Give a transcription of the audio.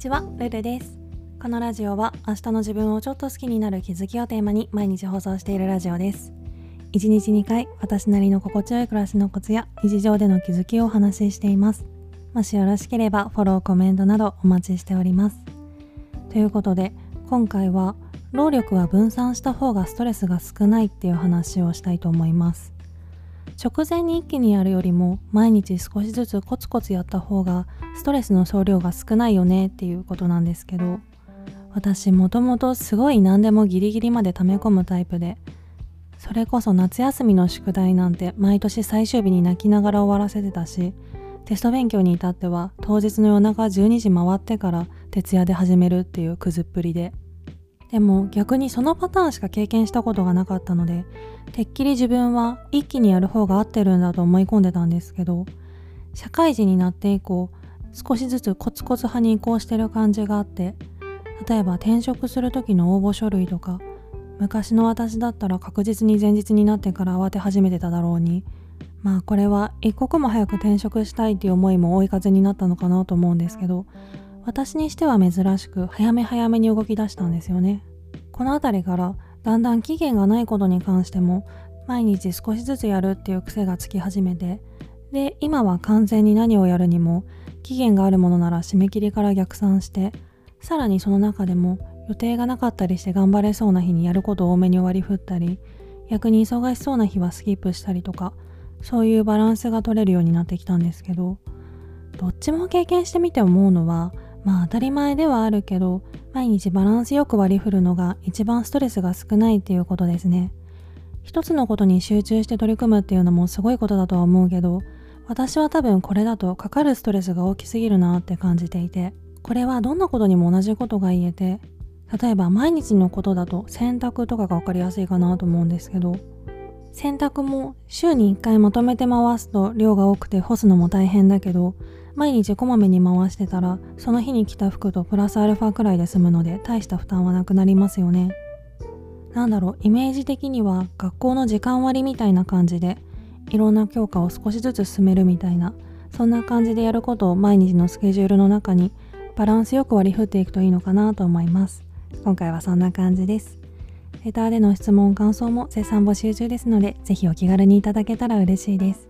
ちは、ルルです。このラジオは明日の自分をちょっと好きになる気づきをテーマに毎日放送しているラジオです。1日2回、私なりの心地よい暮らしのコツや日常での気づきをお話ししています。もしよろしければフォロー、コメントなどお待ちしております。ということで、今回は労力は分散した方がストレスが少ないっていう話をしたいと思います。直前に一気にやるよりも毎日少しずつコツコツやった方がストレスの総量が少ないよねっていうことなんですけど私もともとすごい何でもギリギリまで溜め込むタイプでそれこそ夏休みの宿題なんて毎年最終日に泣きながら終わらせてたしテスト勉強に至っては当日の夜中12時回ってから徹夜で始めるっていうくずっぷりででも逆にそのパターンしか経験したことがなかったのでてっきり自分は一気にやる方が合ってるんだと思い込んでたんですけど社会人になって以降少しずつコツコツ派に移行してる感じがあって例えば転職する時の応募書類とか昔の私だったら確実に前日になってから慌て始めてただろうにまあこれは一刻も早く転職したいっていう思いも追い風になったのかなと思うんですけど私にしては珍しく早め早めに動き出したんですよね。この辺りからだんだん期限がないことに関しても毎日少しずつやるっていう癖がつき始めてで今は完全に何をやるにも期限があるものなら締め切りから逆算してさらにその中でも予定がなかったりして頑張れそうな日にやることを多めに割り振ったり逆に忙しそうな日はスキップしたりとかそういうバランスが取れるようになってきたんですけどどっちも経験してみて思うのはまあ当たり前ではあるけど毎日バランスよく割り振るのが一番ストレスが少ないっていうことですね。一つのことに集中して取り組むっていうのもすごいことだとは思うけど私は多分これだとかかるストレスが大きすぎるなって感じていてこれはどんなことにも同じことが言えて例えば毎日のことだと洗濯とかが分かりやすいかなと思うんですけど洗濯も週に1回まとめて回すと量が多くて干すのも大変だけど毎日こまめに回してたらその日に着た服とプラスアルファくらいで済むので大した負担はなくなりますよね。なんだろうイメージ的には学校の時間割みたいな感じでいろんな教科を少しずつ進めるみたいなそんな感じでやることを毎日のスケジュールの中にバランスよく割り振っていくといいのかなと思います。今回はそんな感じです。レターでの質問感想も絶賛募集中ですのでぜひお気軽にいただけたら嬉しいです。